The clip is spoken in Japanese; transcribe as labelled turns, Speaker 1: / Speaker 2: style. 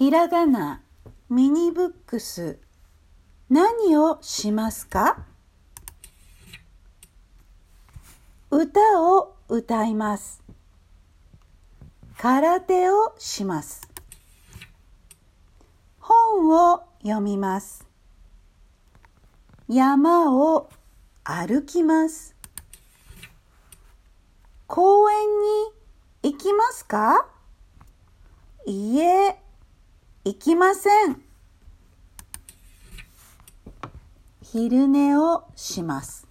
Speaker 1: ひらがな、ミニブックス、何をしますか？歌を歌います。空手をします。本を読みます。山を歩きます。公園に行きますか？いいえ、行きません。昼寝をします。